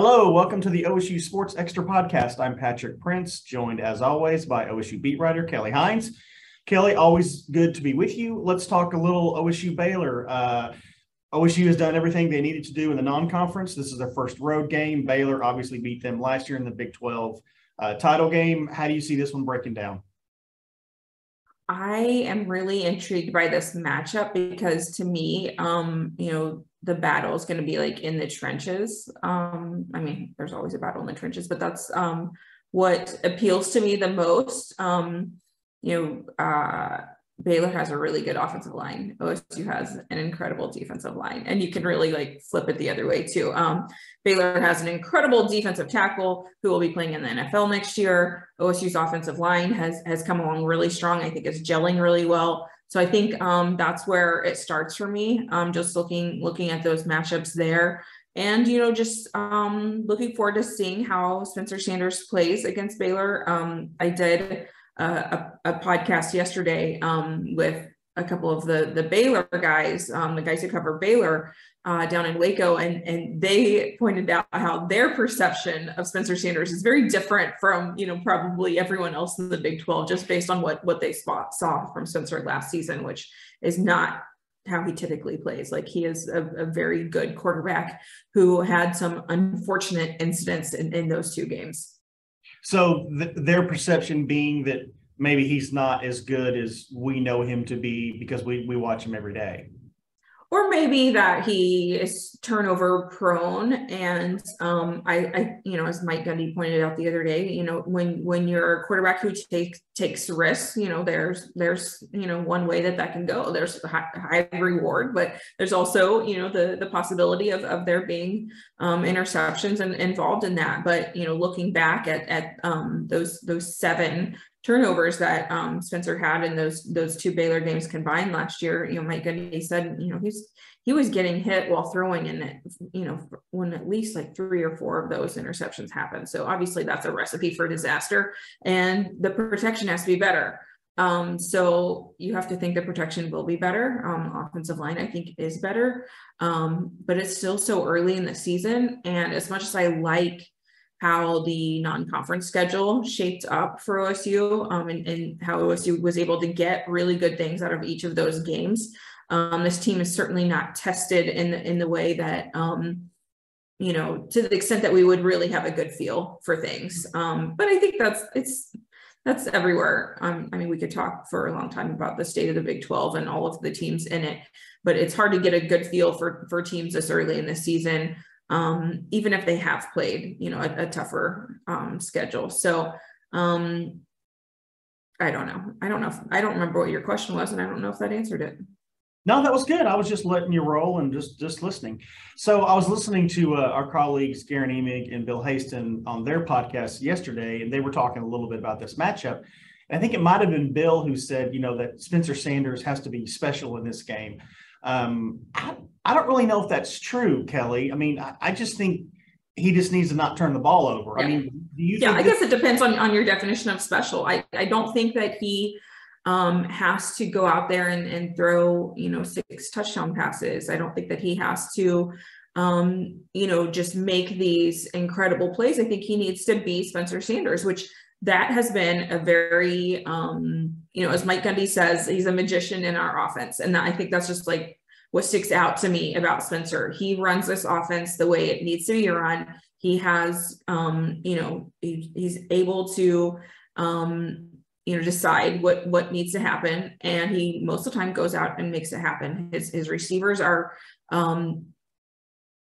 Hello, welcome to the OSU Sports Extra podcast. I'm Patrick Prince, joined as always by OSU beat writer Kelly Hines. Kelly, always good to be with you. Let's talk a little OSU Baylor. Uh, OSU has done everything they needed to do in the non-conference. This is their first road game. Baylor obviously beat them last year in the Big 12 uh, title game. How do you see this one breaking down? I am really intrigued by this matchup because to me, um, you know, the battle is going to be like in the trenches. Um, I mean, there's always a battle in the trenches, but that's um, what appeals to me the most. Um, you know, uh, Baylor has a really good offensive line. OSU has an incredible defensive line, and you can really like flip it the other way too. Um, Baylor has an incredible defensive tackle who will be playing in the NFL next year. OSU's offensive line has has come along really strong. I think it's gelling really well. So I think um, that's where it starts for me. Um, just looking looking at those matchups there, and you know, just um, looking forward to seeing how Spencer Sanders plays against Baylor. Um, I did a, a, podcast yesterday um, with a couple of the the Baylor guys, um, the guys who cover Baylor uh, down in Waco, and and they pointed out how their perception of Spencer Sanders is very different from you know probably everyone else in the Big Twelve, just based on what what they spot, saw from Spencer last season, which is not how he typically plays. Like he is a, a very good quarterback who had some unfortunate incidents in, in those two games. So th- their perception being that maybe he's not as good as we know him to be because we we watch him every day. Or maybe that he is turnover prone and um, I, I you know as mike gundy pointed out the other day you know when when you're a quarterback who takes takes risks you know there's there's you know one way that that can go. There's high, high reward but there's also you know the the possibility of, of there being um, interceptions and involved in that. But you know looking back at at um, those those seven turnovers that um, Spencer had in those those two Baylor games combined last year. You know, Mike Gundy said, you know, he's he was getting hit while throwing, and you know, when at least like three or four of those interceptions happened. So obviously, that's a recipe for disaster, and the protection has to be better. Um, so you have to think the protection will be better. Um, offensive line, I think, is better, um, but it's still so early in the season. And as much as I like how the non-conference schedule shaped up for OSU um, and, and, how OSU was able to get really good things out of each of those games. Um, this team is certainly not tested in the, in the way that, um, you know, to the extent that we would really have a good feel for things. Um, but I think that's, it's, that's everywhere. Um, I mean, we could talk for a long time about the state of the Big 12 and all of the teams in it, but it's hard to get a good feel for, for teams this early in the season um, even if they have played, you know, a, a tougher um, schedule. So um, I don't know. I don't know. If, I don't remember what your question was, and I don't know if that answered it. No, that was good. I was just letting you roll and just just listening. So I was listening to uh, our colleagues Guerin Emig and Bill Haisten on their podcast yesterday, and they were talking a little bit about this matchup. And I think it might have been Bill who said, you know, that Spencer Sanders has to be special in this game. Um, I, I, don't really know if that's true, Kelly. I mean, I, I, just think he just needs to not turn the ball over. Yeah. I mean, do you? Yeah, I guess it depends on on your definition of special. I I don't think that he um, has to go out there and, and throw you know six touchdown passes. I don't think that he has to um, you know just make these incredible plays. I think he needs to be Spencer Sanders, which that has been a very um, you know as mike gundy says he's a magician in our offense and i think that's just like what sticks out to me about spencer he runs this offense the way it needs to be run he has um, you know he, he's able to um, you know decide what what needs to happen and he most of the time goes out and makes it happen his his receivers are um,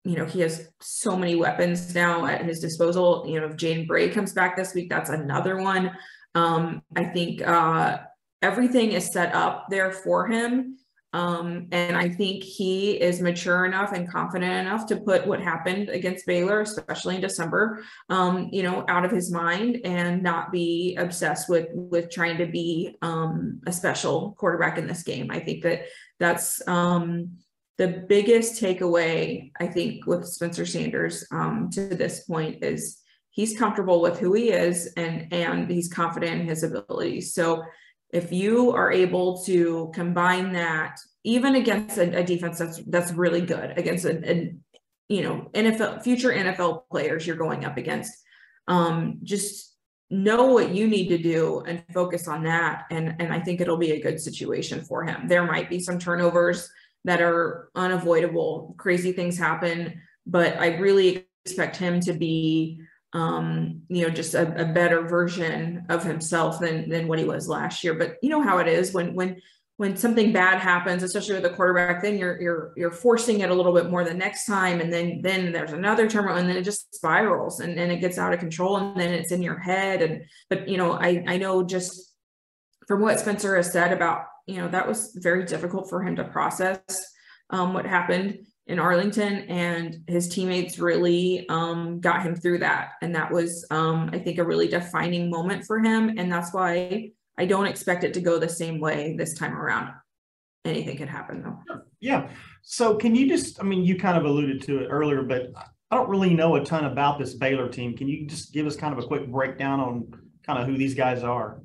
you know, he has so many weapons now at his disposal. You know, if Jaden Bray comes back this week, that's another one. Um, I think uh, everything is set up there for him. Um, and I think he is mature enough and confident enough to put what happened against Baylor, especially in December, um, you know, out of his mind and not be obsessed with with trying to be um, a special quarterback in this game. I think that that's um, the biggest takeaway I think with Spencer Sanders um, to this point is he's comfortable with who he is and and he's confident in his abilities. So if you are able to combine that even against a, a defense that's that's really good against an, an you know, NFL future NFL players you're going up against. Um, just know what you need to do and focus on that. And, and I think it'll be a good situation for him. There might be some turnovers that are unavoidable. Crazy things happen, but I really expect him to be um, you know, just a, a, better version of himself than than what he was last year. But you know how it is when when when something bad happens, especially with a quarterback, then you're you're you're forcing it a little bit more the next time, and then then there's another turmoil, and then it just spirals, and and it gets out of control, and then it's in your head. And but you know, I I know just from what Spencer has said about you know that was very difficult for him to process um, what happened in Arlington, and his teammates really um, got him through that. And that was, um, I think, a really defining moment for him. And that's why I don't expect it to go the same way this time around. Anything could happen, though. Yeah. So, can you just, I mean, you kind of alluded to it earlier, but I don't really know a ton about this Baylor team. Can you just give us kind of a quick breakdown on kind of who these guys are?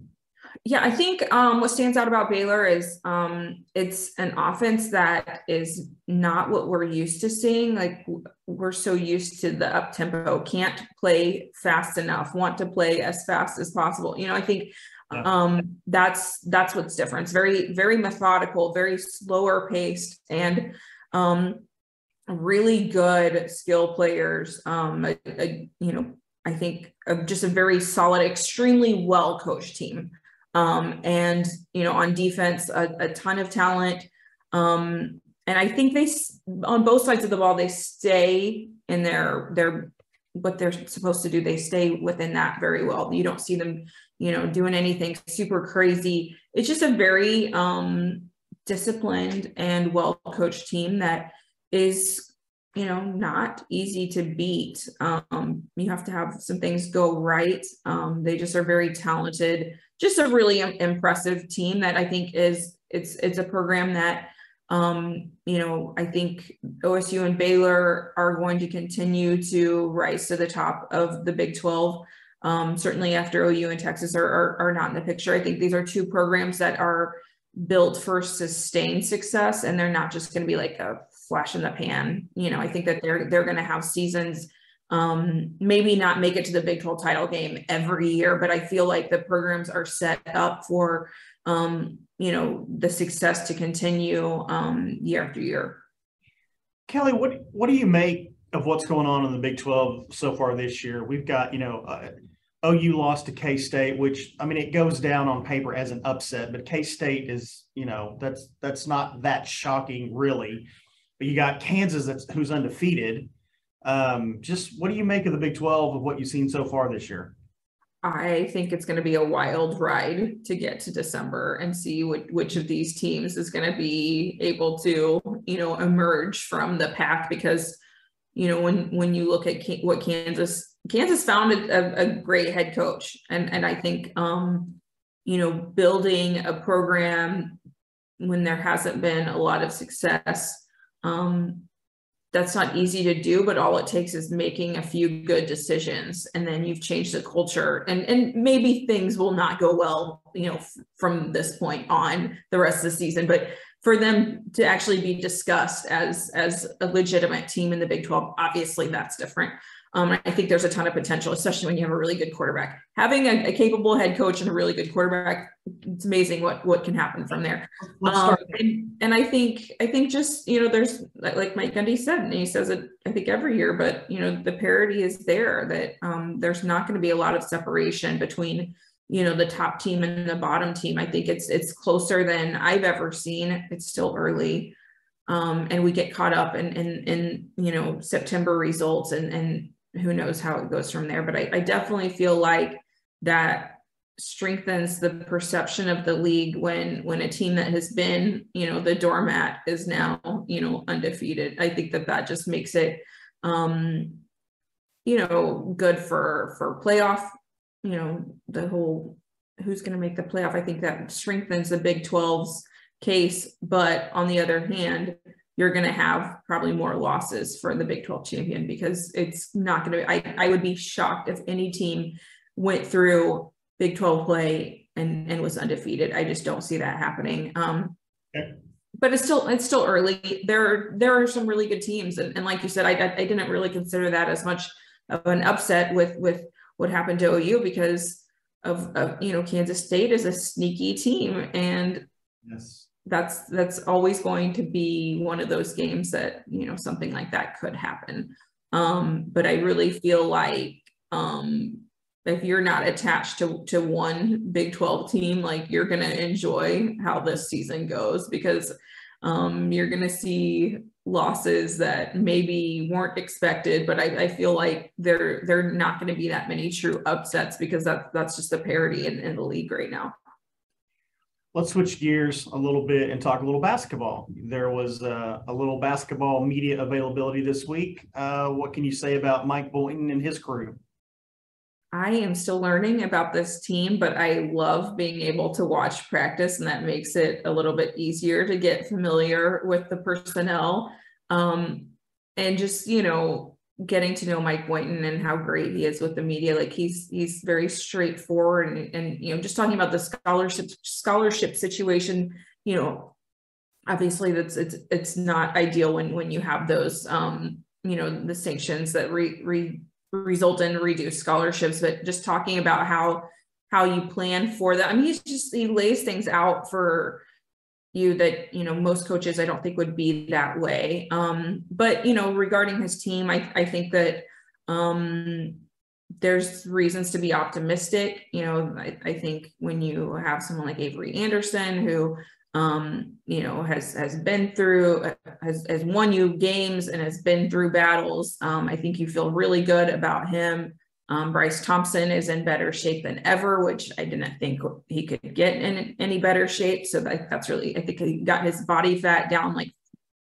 Yeah, I think um, what stands out about Baylor is um, it's an offense that is not what we're used to seeing. Like we're so used to the up tempo, can't play fast enough, want to play as fast as possible. You know, I think yeah. um, that's that's what's different. It's very very methodical, very slower paced, and um, really good skill players. Um, a, a, you know, I think just a very solid, extremely well coached team. Um, and you know, on defense, a, a ton of talent. Um, and I think they on both sides of the ball they stay in their their what they're supposed to do. They stay within that very well. You don't see them, you know, doing anything super crazy. It's just a very um, disciplined and well coached team that is you know not easy to beat um, you have to have some things go right um, they just are very talented just a really impressive team that I think is it's it's a program that um, you know I think OSU and Baylor are going to continue to rise to the top of the Big 12. Um, certainly after OU and Texas are, are, are not in the picture. I think these are two programs that are built for sustained success and they're not just going to be like a flash in the pan. You know, I think that they're they're going to have seasons um, maybe not make it to the Big 12 title game every year, but I feel like the programs are set up for, um, you know, the success to continue um, year after year. Kelly, what what do you make of what's going on in the Big 12 so far this year? We've got, you know, uh, OU lost to K State, which I mean, it goes down on paper as an upset, but K State is, you know, that's that's not that shocking, really. But you got Kansas, that's who's undefeated um, just what do you make of the Big 12 of what you've seen so far this year? I think it's going to be a wild ride to get to December and see which, which of these teams is going to be able to, you know, emerge from the pack because, you know, when when you look at what Kansas Kansas found a, a great head coach, and and I think, um, you know, building a program when there hasn't been a lot of success, um, that's not easy to do but all it takes is making a few good decisions and then you've changed the culture and and maybe things will not go well you know f- from this point on the rest of the season but for them to actually be discussed as as a legitimate team in the Big 12 obviously that's different um, I think there's a ton of potential, especially when you have a really good quarterback. Having a, a, capable head coach and a really good quarterback, it's amazing what what can happen from there. Um, and, and, I think I think just you know there's like Mike Gundy said, and he says it I think every year, but you know the parity is there that um, there's not going to be a lot of separation between you know the top team and the bottom team. I think it's it's closer than I've ever seen. It's still early. Um, and we get caught up in, in, in, you know, September results and, and who knows how it goes from there. But I, I definitely feel like that strengthens the perception of the league when when a team that has been you know the doormat is now you know undefeated i think that that just makes it um you know good for for playoff you know the whole who's going to make the playoff i think that strengthens the big 12's case but on the other hand you're going to have probably more losses for the Big 12 champion because it's not going to be, I, I would be shocked if any team went through Big 12 play and, and was undefeated. I just don't see that happening. Um, but it's still it's still early. There there are some really good teams, and, and like you said, I I didn't really consider that as much of an upset with with what happened to OU because of, of you know Kansas State is a sneaky team, and yes, that's that's always going to be one of those games that you know something like that could happen. Um, but I really feel like um, if you're not attached to to one Big 12 team, like you're gonna enjoy how this season goes because um, you're gonna see losses that maybe weren't expected, but I, I feel like there there not going to be that many true upsets because that that's just a parity in, in the league right now. Let's switch gears a little bit and talk a little basketball. There was uh, a little basketball media availability this week. Uh, what can you say about Mike Boynton and his crew? I am still learning about this team, but I love being able to watch practice, and that makes it a little bit easier to get familiar with the personnel. Um, and just, you know, getting to know Mike Boynton and how great he is with the media. Like he's he's very straightforward and, and you know, just talking about the scholarship scholarship situation, you know, obviously that's it's it's not ideal when when you have those um, you know, the sanctions that re, re result in reduced scholarships, but just talking about how how you plan for that. I mean, he's just he lays things out for you that you know most coaches I don't think would be that way. Um, but you know, regarding his team, I I think that um, there's reasons to be optimistic. You know, I, I think when you have someone like Avery Anderson who um, you know, has has been through, has has won you games and has been through battles. Um, I think you feel really good about him. Um, Bryce Thompson is in better shape than ever, which I didn't think he could get in any better shape. So that, that's really, I think he got his body fat down like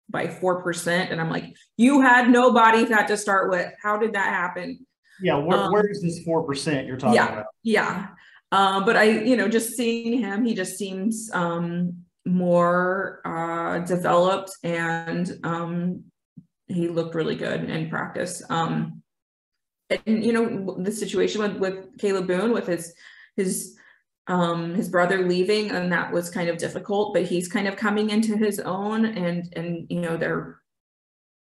by 4%. And I'm like, you had no body fat to start with. How did that happen? Yeah. Where, um, where is this 4% you're talking yeah, about? Yeah. Um, but I, you know, just seeing him, he just seems um, more uh, developed and um, he looked really good in practice. Um, and you know the situation with with Kalib Boone with his his um, his brother leaving and that was kind of difficult, but he's kind of coming into his own and and you know they're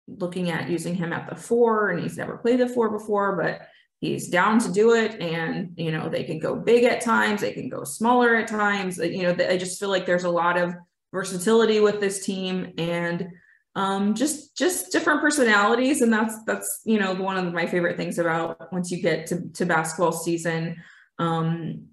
looking at using him at the four and he's never played the four before, but he's down to do it and you know they can go big at times they can go smaller at times you know i just feel like there's a lot of versatility with this team and um, just just different personalities and that's that's you know one of my favorite things about once you get to, to basketball season um,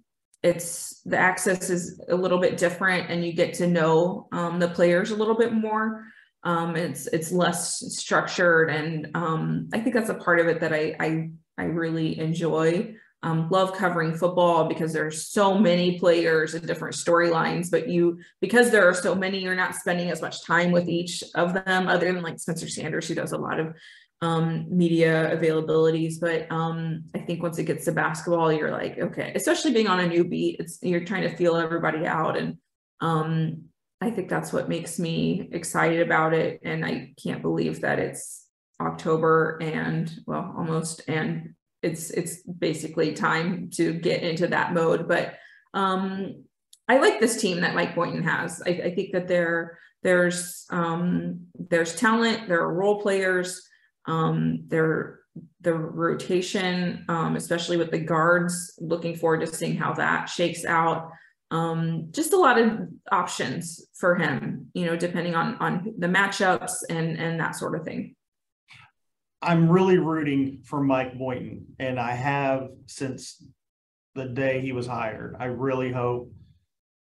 it's the access is a little bit different and you get to know um, the players a little bit more um, it's it's less structured and um, i think that's a part of it that i i I really enjoy. Um, love covering football because there's so many players and different storylines, but you because there are so many, you're not spending as much time with each of them, other than like Spencer Sanders, who does a lot of um, media availabilities. But um, I think once it gets to basketball, you're like, okay, especially being on a new beat, it's you're trying to feel everybody out, and um, I think that's what makes me excited about it. And I can't believe that it's October and well, almost, and it's it's basically time to get into that mode. But um, I like this team that Mike Boynton has. I, I think that there there's um, there's talent, there are role players, um, there the rotation, um, especially with the guards. Looking forward to seeing how that shakes out. Um, just a lot of options for him, you know, depending on on the matchups and and that sort of thing. I'm really rooting for Mike Boynton, and I have since the day he was hired. I really hope.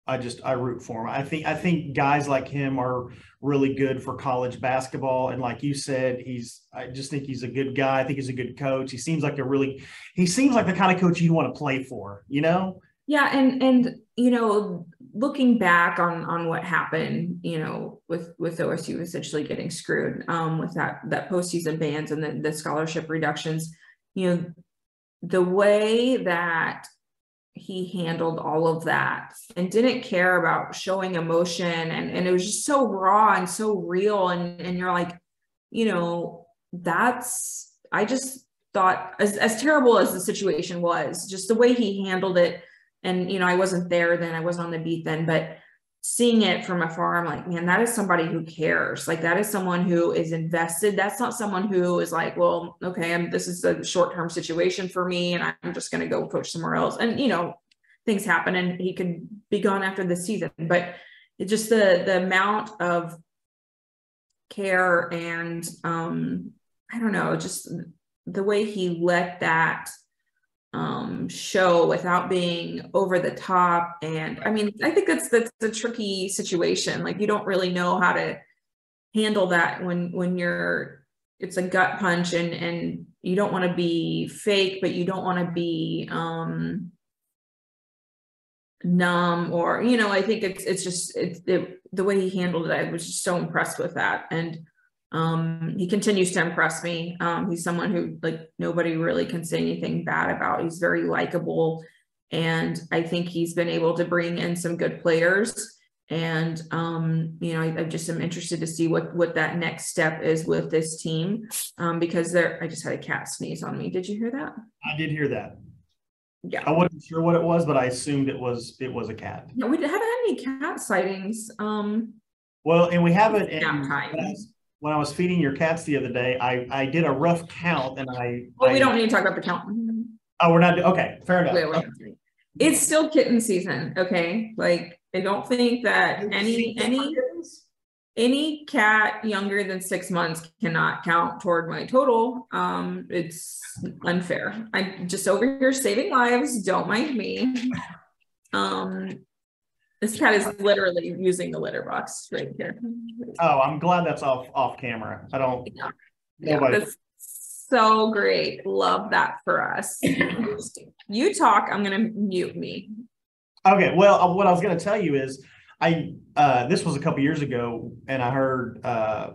I just I root for him. I think I think guys like him are really good for college basketball. And like you said, he's I just think he's a good guy. I think he's a good coach. He seems like a really he seems like the kind of coach you want to play for, you know? Yeah, and and you know, looking back on on what happened, you know, with with OSU essentially getting screwed um, with that that postseason bans and the, the scholarship reductions, you know, the way that he handled all of that and didn't care about showing emotion and, and it was just so raw and so real and, and you're like you know that's i just thought as, as terrible as the situation was just the way he handled it and you know i wasn't there then i wasn't on the beat then but seeing it from afar, I'm like, man, that is somebody who cares. Like that is someone who is invested. That's not someone who is like, well, okay, I'm this is a short-term situation for me and I'm just gonna go coach somewhere else. And you know, things happen and he could be gone after the season. But just the the amount of care and um I don't know, just the way he let that um, show without being over the top. And I mean, I think that's that's a tricky situation. Like you don't really know how to handle that when when you're it's a gut punch and and you don't want to be fake, but you don't want to be um numb or you know i think it's it's just it's it, the way he handled it i was just so impressed with that and um, he continues to impress me. Um, he's someone who like nobody really can say anything bad about. He's very likable, and I think he's been able to bring in some good players. And um, you know, I, I, just am interested to see what what that next step is with this team um, because there. I just had a cat sneeze on me. Did you hear that? I did hear that. Yeah, I wasn't sure what it was, but I assumed it was it was a cat. Yeah, we haven't had any cat sightings. Um, well, and we haven't in when I was feeding your cats the other day, I I did a rough count and I. Well, I, we don't need to talk about the count. Oh, we're not okay. Fair enough. Wait, wait, wait. It's still kitten season, okay? Like I don't think that any any any cat younger than six months cannot count toward my total. Um, it's unfair. I'm just over here saving lives. Don't mind me. Um, this cat is literally using the litter box right here. Oh, I'm glad that's off off camera. I don't. Yeah, yeah that's so great. Love that for us. you talk. I'm gonna mute me. Okay. Well, uh, what I was gonna tell you is, I uh, this was a couple years ago, and I heard uh,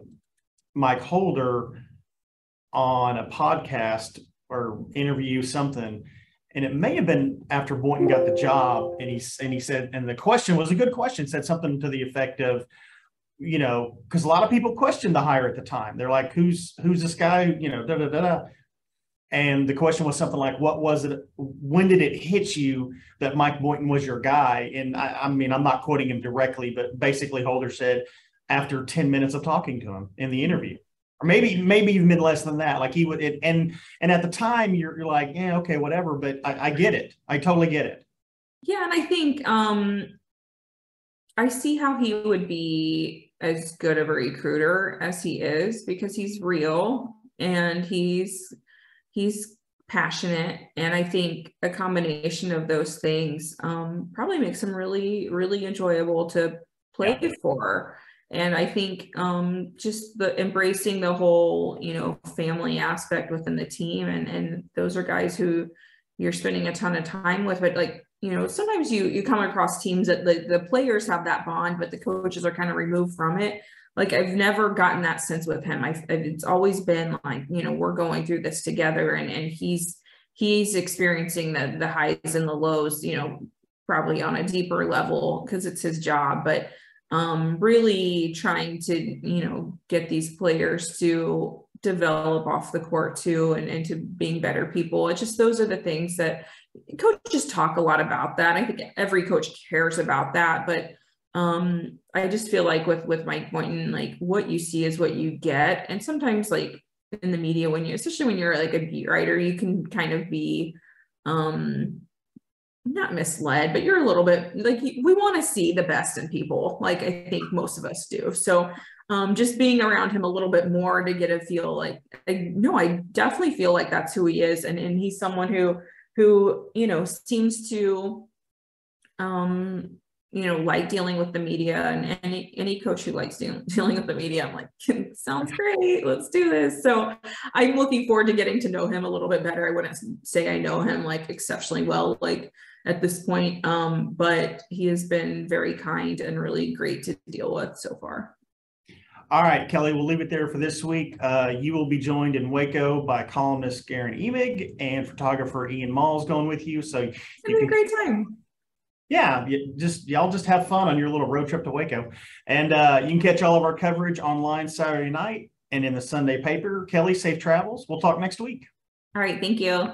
Mike Holder on a podcast or interview something and it may have been after Boynton got the job, and he and he said, and the question was a good question, said something to the effect of, you know, because a lot of people questioned the hire at the time. They're like, who's who's this guy? You know, da da da da. And the question was something like, what was it? When did it hit you that Mike Boynton was your guy? And I, I mean, I'm not quoting him directly, but basically Holder said after 10 minutes of talking to him in the interview or maybe maybe even less than that. Like he would, it, and and at the time you're you're like, yeah, okay, whatever. But I, I get it. I totally get it. Yeah, and I think um, I see how he would be as good of a recruiter as he is because he's real and he's he's passionate and i think a combination of those things um, probably makes him really really enjoyable to play yeah. for and i think um, just the embracing the whole you know family aspect within the team and and those are guys who you're spending a ton of time with but like you know sometimes you you come across teams that the, the players have that bond but the coaches are kind of removed from it. Like i've never gotten that sense with him. I it's always been like you know we're going through this together and and he's he's experiencing the the highs and the lows you know probably on a deeper level because it's his job but um, really trying to, you know, get these players to develop off the court too and, into being better people. It's just those are the things that coaches talk a lot about that. I think every coach cares about that, but um I just feel like with with Mike Boynton, like what you see is what you get. And sometimes like in the media when you especially when you're like a beat writer, you can kind of be um not misled, but you're a little bit like we want to see the best in people. Like I think most of us do. So um, just being around him a little bit more to get a feel like, I, no, I definitely feel like that's who he is. And, and he's someone who, who, you know, seems to, um, you know, like dealing with the media and any, any coach who likes dealing, dealing with the media, I'm like, sounds great. Let's do this. So I'm looking forward to getting to know him a little bit better. I wouldn't say I know him like exceptionally well, like at this point. Um, but he has been very kind and really great to deal with so far. All right, Kelly, we'll leave it there for this week. Uh, you will be joined in Waco by columnist Guerin Emig and photographer Ian Maule going with you. So it's been a great time. Yeah, just y'all just have fun on your little road trip to Waco, and uh, you can catch all of our coverage online Saturday night and in the Sunday paper. Kelly, safe travels. We'll talk next week. All right, thank you.